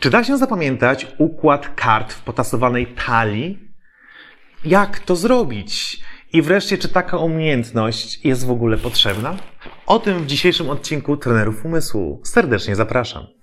Czy da się zapamiętać układ kart w potasowanej talii? Jak to zrobić? I wreszcie, czy taka umiejętność jest w ogóle potrzebna? O tym w dzisiejszym odcinku Trenerów Umysłu. Serdecznie zapraszam.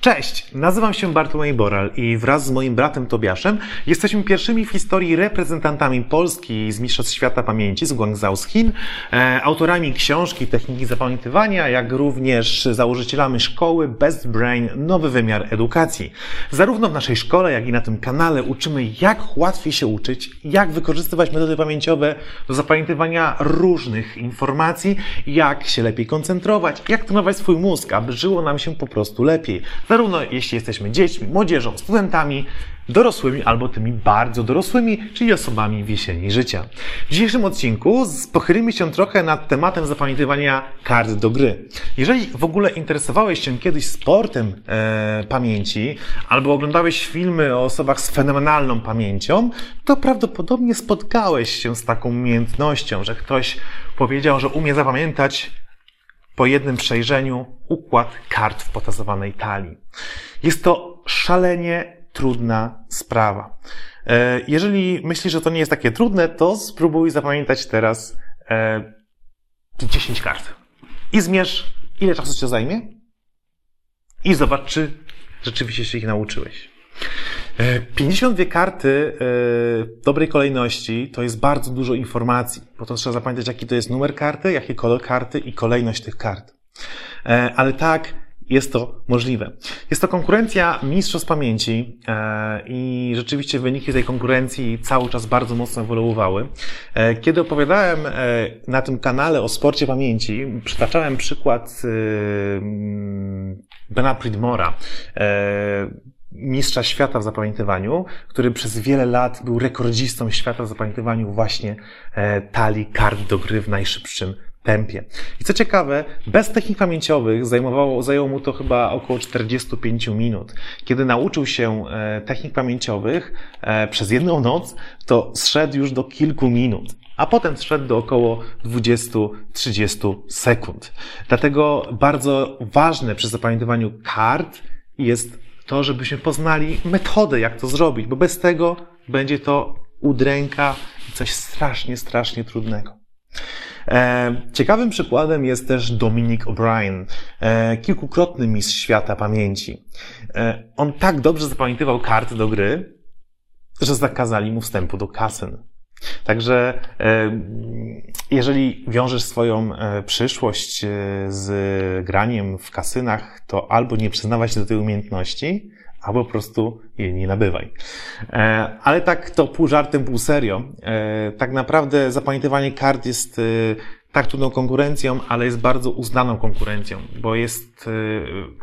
Cześć, nazywam się Bartłomiej Boral i wraz z moim bratem Tobiaszem jesteśmy pierwszymi w historii reprezentantami Polski z Mistrzostw Świata Pamięci z Guangzhou z Chin, e, autorami książki Techniki Zapamiętywania, jak również założycielami szkoły Best Brain Nowy Wymiar Edukacji. Zarówno w naszej szkole, jak i na tym kanale uczymy, jak łatwiej się uczyć, jak wykorzystywać metody pamięciowe do zapamiętywania różnych informacji, jak się lepiej koncentrować, jak trenować swój mózg, aby żyło nam się po prostu lepiej zarówno jeśli jesteśmy dziećmi, młodzieżą, studentami, dorosłymi albo tymi bardzo dorosłymi, czyli osobami w jesieni życia. W dzisiejszym odcinku pochylimy się trochę nad tematem zapamiętywania kart do gry. Jeżeli w ogóle interesowałeś się kiedyś sportem e, pamięci albo oglądałeś filmy o osobach z fenomenalną pamięcią, to prawdopodobnie spotkałeś się z taką umiejętnością, że ktoś powiedział, że umie zapamiętać po jednym przejrzeniu układ kart w potazowanej talii. Jest to szalenie trudna sprawa. E, jeżeli myślisz, że to nie jest takie trudne, to spróbuj zapamiętać teraz 10 e, kart. I zmierz, ile czasu ci to zajmie. I zobacz, czy rzeczywiście się ich nauczyłeś. 52 e, karty e, w dobrej kolejności to jest bardzo dużo informacji, bo to trzeba zapamiętać, jaki to jest numer karty, jaki kolor karty i kolejność tych kart. E, ale tak, jest to możliwe. Jest to konkurencja mistrzostw pamięci i rzeczywiście wyniki tej konkurencji cały czas bardzo mocno ewoluowały. Kiedy opowiadałem na tym kanale o sporcie pamięci, przytaczałem przykład Bena Pridmora, mistrza świata w zapamiętywaniu, który przez wiele lat był rekordzistą świata w zapamiętywaniu właśnie e, talii kart do gry w najszybszym tempie. I co ciekawe, bez technik pamięciowych zajmowało, zajęło mu to chyba około 45 minut. Kiedy nauczył się e, technik pamięciowych e, przez jedną noc, to zszedł już do kilku minut a potem zszedł do około 20-30 sekund. Dlatego bardzo ważne przy zapamiętywaniu kart jest to, żebyśmy poznali metodę, jak to zrobić, bo bez tego będzie to udręka i coś strasznie, strasznie trudnego. E, ciekawym przykładem jest też Dominic O'Brien, e, kilkukrotny mistrz świata pamięci. E, on tak dobrze zapamiętywał karty do gry, że zakazali mu wstępu do kasyn. Także e, jeżeli wiążesz swoją e, przyszłość e, z graniem w kasynach, to albo nie przyznawać się do tej umiejętności, albo po prostu jej nie nabywaj. Ale tak to pół żartem, pół serio. Tak naprawdę zapamiętywanie kart jest tak trudną konkurencją, ale jest bardzo uznaną konkurencją, bo jest,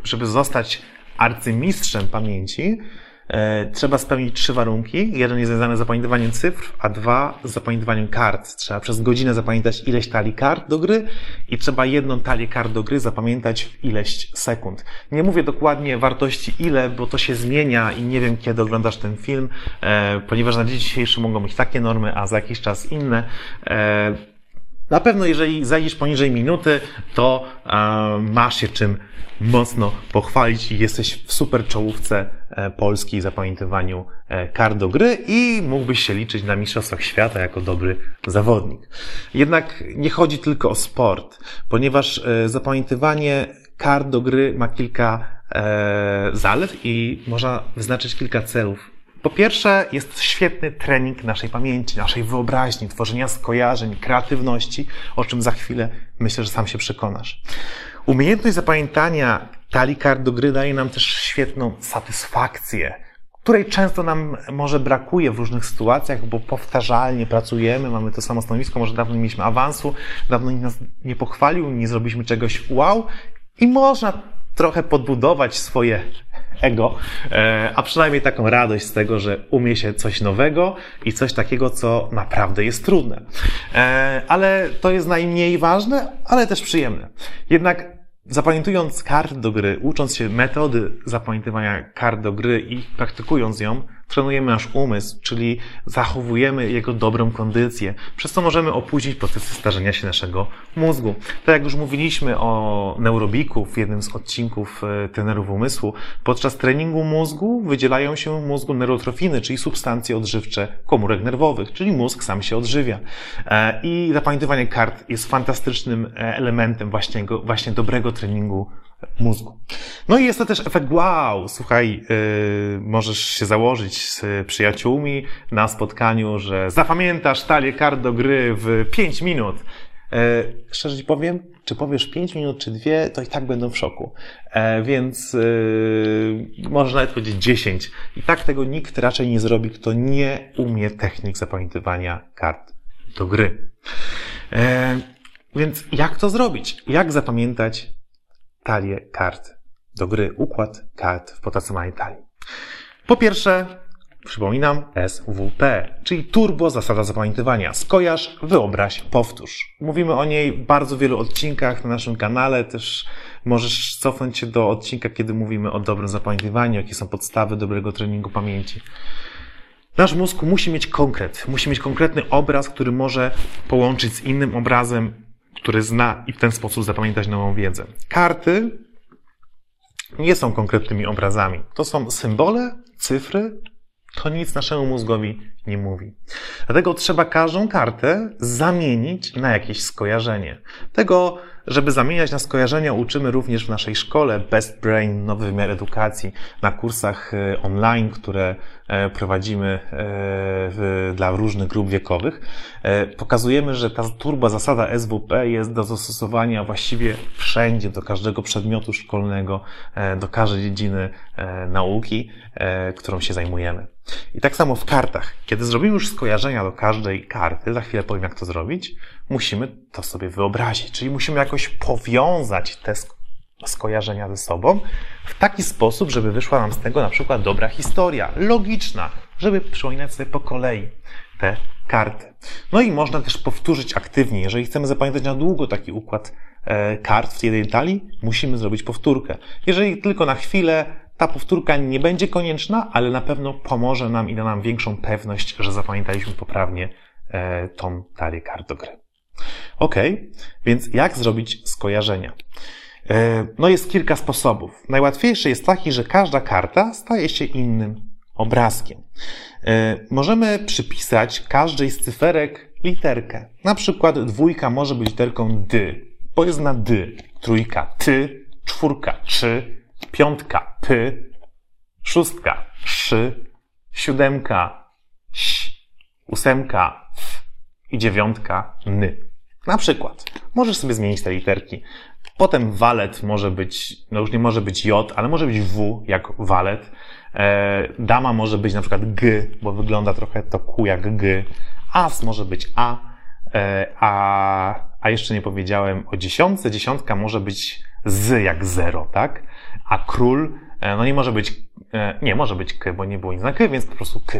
żeby zostać arcymistrzem pamięci, trzeba spełnić trzy warunki. Jeden jest związany z zapamiętywaniem cyfr, a dwa z zapamiętywaniem kart. Trzeba przez godzinę zapamiętać ileś talii kart do gry i trzeba jedną talię kart do gry zapamiętać w ileś sekund. Nie mówię dokładnie wartości ile, bo to się zmienia i nie wiem kiedy oglądasz ten film, e, ponieważ na dzień dzisiejszy mogą być takie normy, a za jakiś czas inne. E, na pewno, jeżeli zajdziesz poniżej minuty, to masz się czym mocno pochwalić i jesteś w super czołówce e, Polski w zapamiętywaniu e, kart do gry i mógłbyś się liczyć na Mistrzostwach Świata jako dobry zawodnik. Jednak nie chodzi tylko o sport, ponieważ e, zapamiętywanie kart do gry ma kilka zalet i można wyznaczyć kilka celów po pierwsze, jest świetny trening naszej pamięci, naszej wyobraźni, tworzenia skojarzeń, kreatywności, o czym za chwilę myślę, że sam się przekonasz. Umiejętność zapamiętania talii kart do gry daje nam też świetną satysfakcję, której często nam może brakuje w różnych sytuacjach, bo powtarzalnie pracujemy, mamy to samo stanowisko, może dawno nie mieliśmy awansu, dawno nas nie pochwalił, nie zrobiliśmy czegoś wow i można trochę podbudować swoje ego, e, a przynajmniej taką radość z tego, że umie się coś nowego i coś takiego, co naprawdę jest trudne. E, ale to jest najmniej ważne, ale też przyjemne. Jednak Zapamiętując kart do gry, ucząc się metody zapamiętywania kart do gry i praktykując ją, trenujemy nasz umysł, czyli zachowujemy jego dobrą kondycję, przez co możemy opóźnić procesy starzenia się naszego mózgu. Tak jak już mówiliśmy o neurobiku w jednym z odcinków e, trenerów umysłu, podczas treningu mózgu wydzielają się w mózgu neurotrofiny, czyli substancje odżywcze komórek nerwowych, czyli mózg sam się odżywia. E, I zapamiętywanie kart jest fantastycznym e, elementem właśnie, właśnie dobrego treningu mózgu. No i jest to też efekt wow, słuchaj, yy, możesz się założyć z przyjaciółmi na spotkaniu, że zapamiętasz talię kart do gry w 5 minut. Yy, szczerze ci powiem, czy powiesz 5 minut, czy 2, to i tak będą w szoku. E, więc yy, może nawet powiedzieć 10. I tak tego nikt raczej nie zrobi, kto nie umie technik zapamiętywania kart do gry. E, więc jak to zrobić? Jak zapamiętać talię kart do gry, układ kart w potacymalnej talii. Po pierwsze, przypominam, SWP, czyli turbo zasada zapamiętywania. Skojarz, wyobraź, powtórz. Mówimy o niej w bardzo wielu odcinkach na naszym kanale, też możesz cofnąć się do odcinka, kiedy mówimy o dobrym zapamiętywaniu, jakie są podstawy dobrego treningu pamięci. Nasz mózg musi mieć konkret, musi mieć konkretny obraz, który może połączyć z innym obrazem który zna i w ten sposób zapamiętać nową wiedzę. Karty nie są konkretnymi obrazami. To są symbole, cyfry, to nic naszemu mózgowi nie mówi. Dlatego trzeba każdą kartę zamienić na jakieś skojarzenie. Tego żeby zamieniać na skojarzenia, uczymy również w naszej szkole Best Brain, nowy wymiar edukacji, na kursach e, online, które e, prowadzimy e, dla różnych grup wiekowych. Pokazujemy, że ta turba zasada SWP jest do zastosowania właściwie wszędzie, do każdego przedmiotu szkolnego, do każdej dziedziny nauki, którą się zajmujemy. I tak samo w kartach. Kiedy zrobimy już skojarzenia do każdej karty, za chwilę powiem, jak to zrobić, musimy to sobie wyobrazić. Czyli musimy jakoś powiązać te skojarzenia ze sobą w taki sposób, żeby wyszła nam z tego na przykład dobra historia, logiczna, żeby przypominać sobie po kolei te karty. No i można też powtórzyć aktywnie. Jeżeli chcemy zapamiętać na długo taki układ e, kart w jednej talii, musimy zrobić powtórkę. Jeżeli tylko na chwilę ta powtórka nie będzie konieczna, ale na pewno pomoże nam i da nam większą pewność, że zapamiętaliśmy poprawnie e, tą talię kart do gry. Ok, więc jak zrobić skojarzenia? E, no jest kilka sposobów. Najłatwiejszy jest taki, że każda karta staje się innym obrazkiem. E, możemy przypisać każdej z cyferek literkę. Na przykład dwójka może być literką D, bo jest na D. Trójka ty, czwórka czy, piątka p, szóstka szy, siódemka ś, ósemka f i dziewiątka ny. Na przykład, możesz sobie zmienić te literki. Potem walet może być, no już nie może być J, ale może być W, jak walet. E, dama może być na przykład G, bo wygląda trochę to Q jak G. As może być A, e, a, a jeszcze nie powiedziałem o dziesiątce. Dziesiątka może być z jak zero, tak? A król, e, no nie może być, e, nie może być K, bo nie było nic na K, więc po prostu K.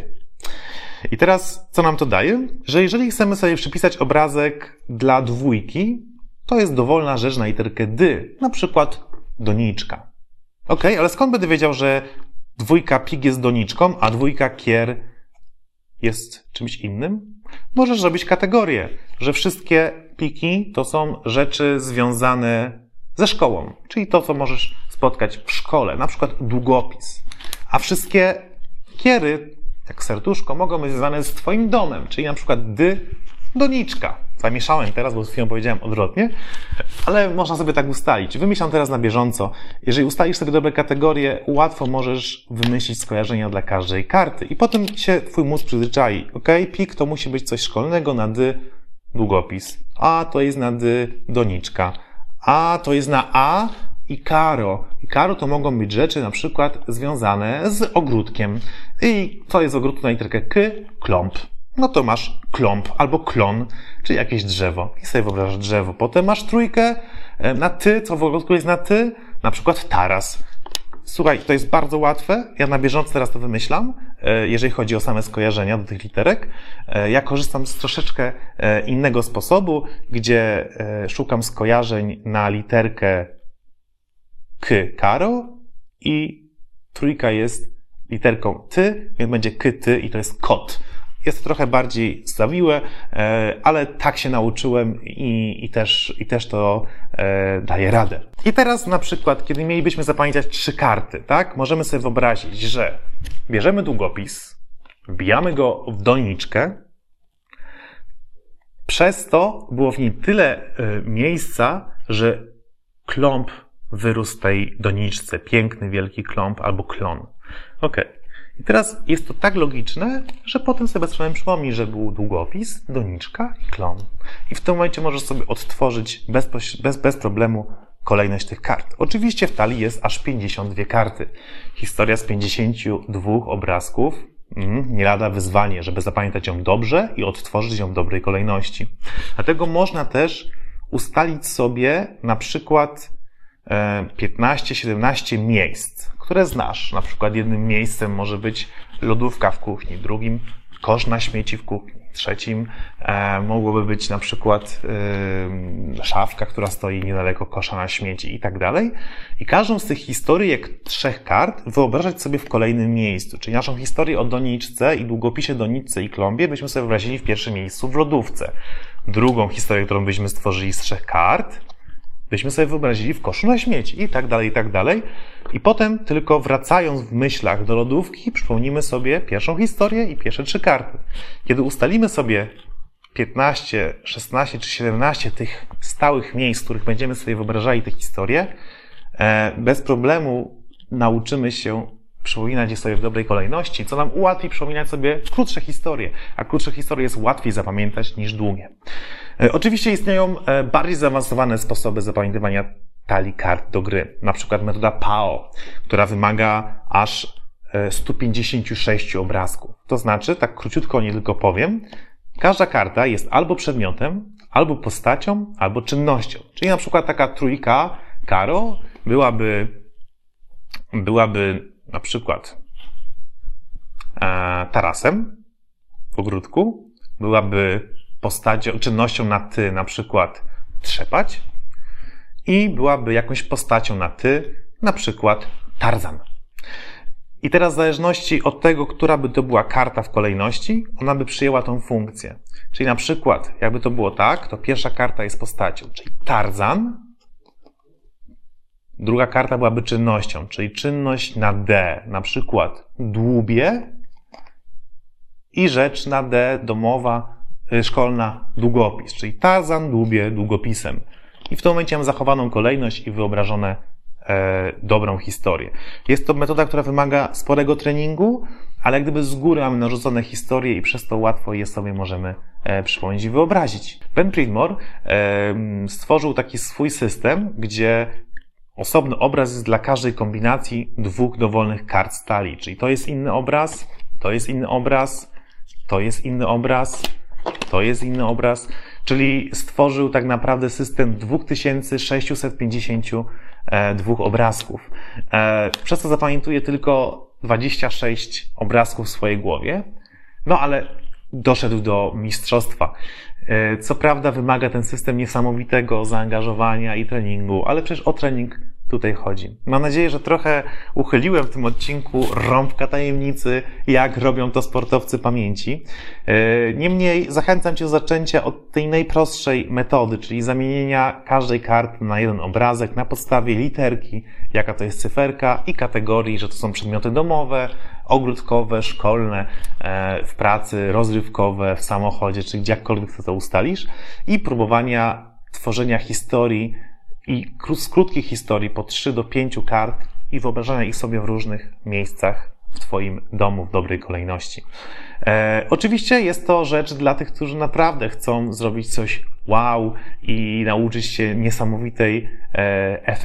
I teraz, co nam to daje? Że jeżeli chcemy sobie przypisać obrazek dla dwójki, to jest dowolna rzecz na literkę D, na przykład doniczka. Ok, ale skąd będę wiedział, że dwójka pig jest doniczką, a dwójka kier jest czymś innym? Możesz zrobić kategorię, że wszystkie piki to są rzeczy związane ze szkołą, czyli to, co możesz spotkać w szkole, na przykład długopis. A wszystkie kiery jak serduszko, mogą być związane z Twoim domem, czyli na przykład dy, doniczka. Zamieszałem teraz, bo z chwilą powiedziałem odwrotnie, ale można sobie tak ustalić. Wymyślam teraz na bieżąco. Jeżeli ustalisz sobie dobre kategorie, łatwo możesz wymyślić skojarzenia dla każdej karty i potem się Twój mózg przyzwyczai. Ok, pik to musi być coś szkolnego, na dy długopis. A to jest na dy doniczka. A to jest na A i karo. I karo to mogą być rzeczy na przykład związane z ogródkiem. I co jest ogród na literkę K? Kląb. No to masz kląb albo klon, czy jakieś drzewo. I sobie wyobrażasz drzewo. Potem masz trójkę e, na ty, co w ogródku jest na ty? Na przykład taras. Słuchaj, to jest bardzo łatwe. Ja na bieżąco teraz to wymyślam, e, jeżeli chodzi o same skojarzenia do tych literek. E, ja korzystam z troszeczkę innego sposobu, gdzie szukam skojarzeń na literkę K, karo i trójka jest literką ty, więc będzie kyty i to jest kot. Jest to trochę bardziej zawiłe, e, ale tak się nauczyłem i, i, też, i też to e, daje radę. I teraz na przykład, kiedy mielibyśmy zapamiętać trzy karty, tak? Możemy sobie wyobrazić, że bierzemy długopis, wbijamy go w doniczkę, przez to było w niej tyle e, miejsca, że klomp wyrósł tej doniczce. Piękny, wielki klomp albo klon. Ok. I teraz jest to tak logiczne, że potem sobie bez przypomni, że był długopis, doniczka i klon. I w tym momencie możesz sobie odtworzyć bez, bez, bez problemu kolejność tych kart. Oczywiście w talii jest aż 52 karty. Historia z 52 obrazków Mm, nie lada wyzwanie, żeby zapamiętać ją dobrze i odtworzyć ją w dobrej kolejności. Dlatego można też ustalić sobie na przykład 15-17 e, miejsc, które znasz. Na przykład jednym miejscem może być lodówka w kuchni, drugim kosz na śmieci w kuchni. Trzecim e, mogłoby być na przykład e, szafka, która stoi niedaleko kosza na śmieci i tak dalej. I każdą z tych historyjek trzech kart wyobrażać sobie w kolejnym miejscu. Czyli naszą historię o doniczce i długopisie doniczce i klombie byśmy sobie wyobrazili w pierwszym miejscu w lodówce. Drugą historię, którą byśmy stworzyli z trzech kart, byśmy sobie wyobrazili w koszu na śmieci i tak dalej, i tak dalej. I potem tylko wracając w myślach do lodówki, przypomnimy sobie pierwszą historię i pierwsze trzy karty. Kiedy ustalimy sobie 15, 16 czy 17 tych stałych miejsc, w których będziemy sobie wyobrażali te historie, e, bez problemu nauczymy się przypominać je sobie w dobrej kolejności, co nam ułatwi przypominać sobie krótsze historie, a krótsze historie jest łatwiej zapamiętać niż długie. E, oczywiście istnieją e, bardziej zaawansowane sposoby zapamiętywania talii kart do gry. Na przykład metoda PAO, która wymaga aż 156 e, obrazków. To znaczy, tak króciutko nie tylko powiem, każda karta jest albo przedmiotem, albo postacią, albo czynnością. Czyli na przykład taka trójka karo byłaby, byłaby na przykład e, tarasem w ogródku, byłaby postacią, czynnością na ty, na przykład trzepać, i byłaby jakąś postacią na ty, na przykład Tarzan. I teraz w zależności od tego, która by to była karta w kolejności, ona by przyjęła tą funkcję. Czyli na przykład, jakby to było tak, to pierwsza karta jest postacią, czyli Tarzan. Druga karta byłaby czynnością, czyli czynność na D, na przykład dłubie i rzecz na D, domowa, szkolna, długopis, czyli Tarzan dłubie długopisem. I w tym momencie mam zachowaną kolejność i wyobrażone e, dobrą historię. Jest to metoda, która wymaga sporego treningu, ale gdyby z góry mamy narzucone historie i przez to łatwo je sobie możemy e, przypomnieć i wyobrazić. Ben Pridmore e, stworzył taki swój system, gdzie osobny obraz jest dla każdej kombinacji dwóch dowolnych kart stali. Czyli to jest inny obraz, to jest inny obraz, to jest inny obraz, to jest inny obraz. Czyli stworzył tak naprawdę system 2652 e, obrazków. E, przez to zapamiętuje tylko 26 obrazków w swojej głowie. No ale doszedł do mistrzostwa. E, co prawda wymaga ten system niesamowitego zaangażowania i treningu, ale przecież o trening tutaj chodzi. Mam nadzieję, że trochę uchyliłem w tym odcinku rąbka tajemnicy, jak robią to sportowcy pamięci. E, niemniej zachęcam Cię do zaczęcia od tej najprostszej metody, czyli zamienienia każdej karty na jeden obrazek na podstawie literki, jaka to jest cyferka i kategorii, że to są przedmioty domowe, ogródkowe, szkolne, e, w pracy, rozrywkowe, w samochodzie, czy gdziekolwiek to ustalisz i próbowania tworzenia historii i z krótkich historii po 3 do 5 kart i wyobrażania ich sobie w różnych miejscach w Twoim domu w dobrej kolejności. E, oczywiście jest to rzecz dla tych, którzy naprawdę chcą zrobić coś wow i nauczyć się niesamowitej, e,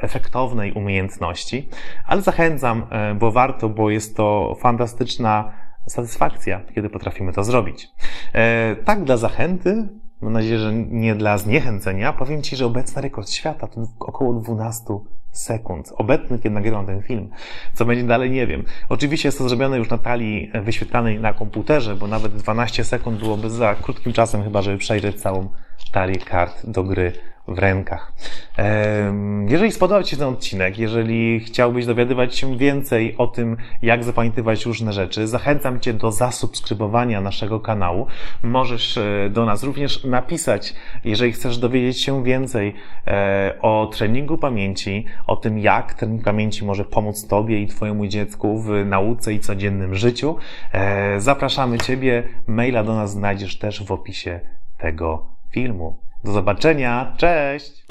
efektownej umiejętności, ale zachęcam, e, bo warto, bo jest to fantastyczna satysfakcja, kiedy potrafimy to zrobić. E, tak, dla zachęty mam nadzieję, że nie dla zniechęcenia, powiem Ci, że obecny rekord świata to około 12 sekund. Obecny, kiedy nagrywam ten film. Co będzie dalej, nie wiem. Oczywiście jest to zrobione już na talii wyświetlanej na komputerze, bo nawet 12 sekund byłoby za krótkim czasem chyba, żeby przejrzeć całą talię kart do gry w rękach. Jeżeli spodobał Ci się ten odcinek, jeżeli chciałbyś dowiadywać się więcej o tym, jak zapamiętywać różne rzeczy, zachęcam Cię do zasubskrybowania naszego kanału. Możesz e, do nas również napisać, jeżeli chcesz dowiedzieć się więcej e, o treningu pamięci, o tym, jak trening pamięci może pomóc Tobie i Twojemu dziecku w nauce i codziennym życiu. E, zapraszamy Ciebie. Maila do nas znajdziesz też w opisie tego filmu. Do zobaczenia. Cześć!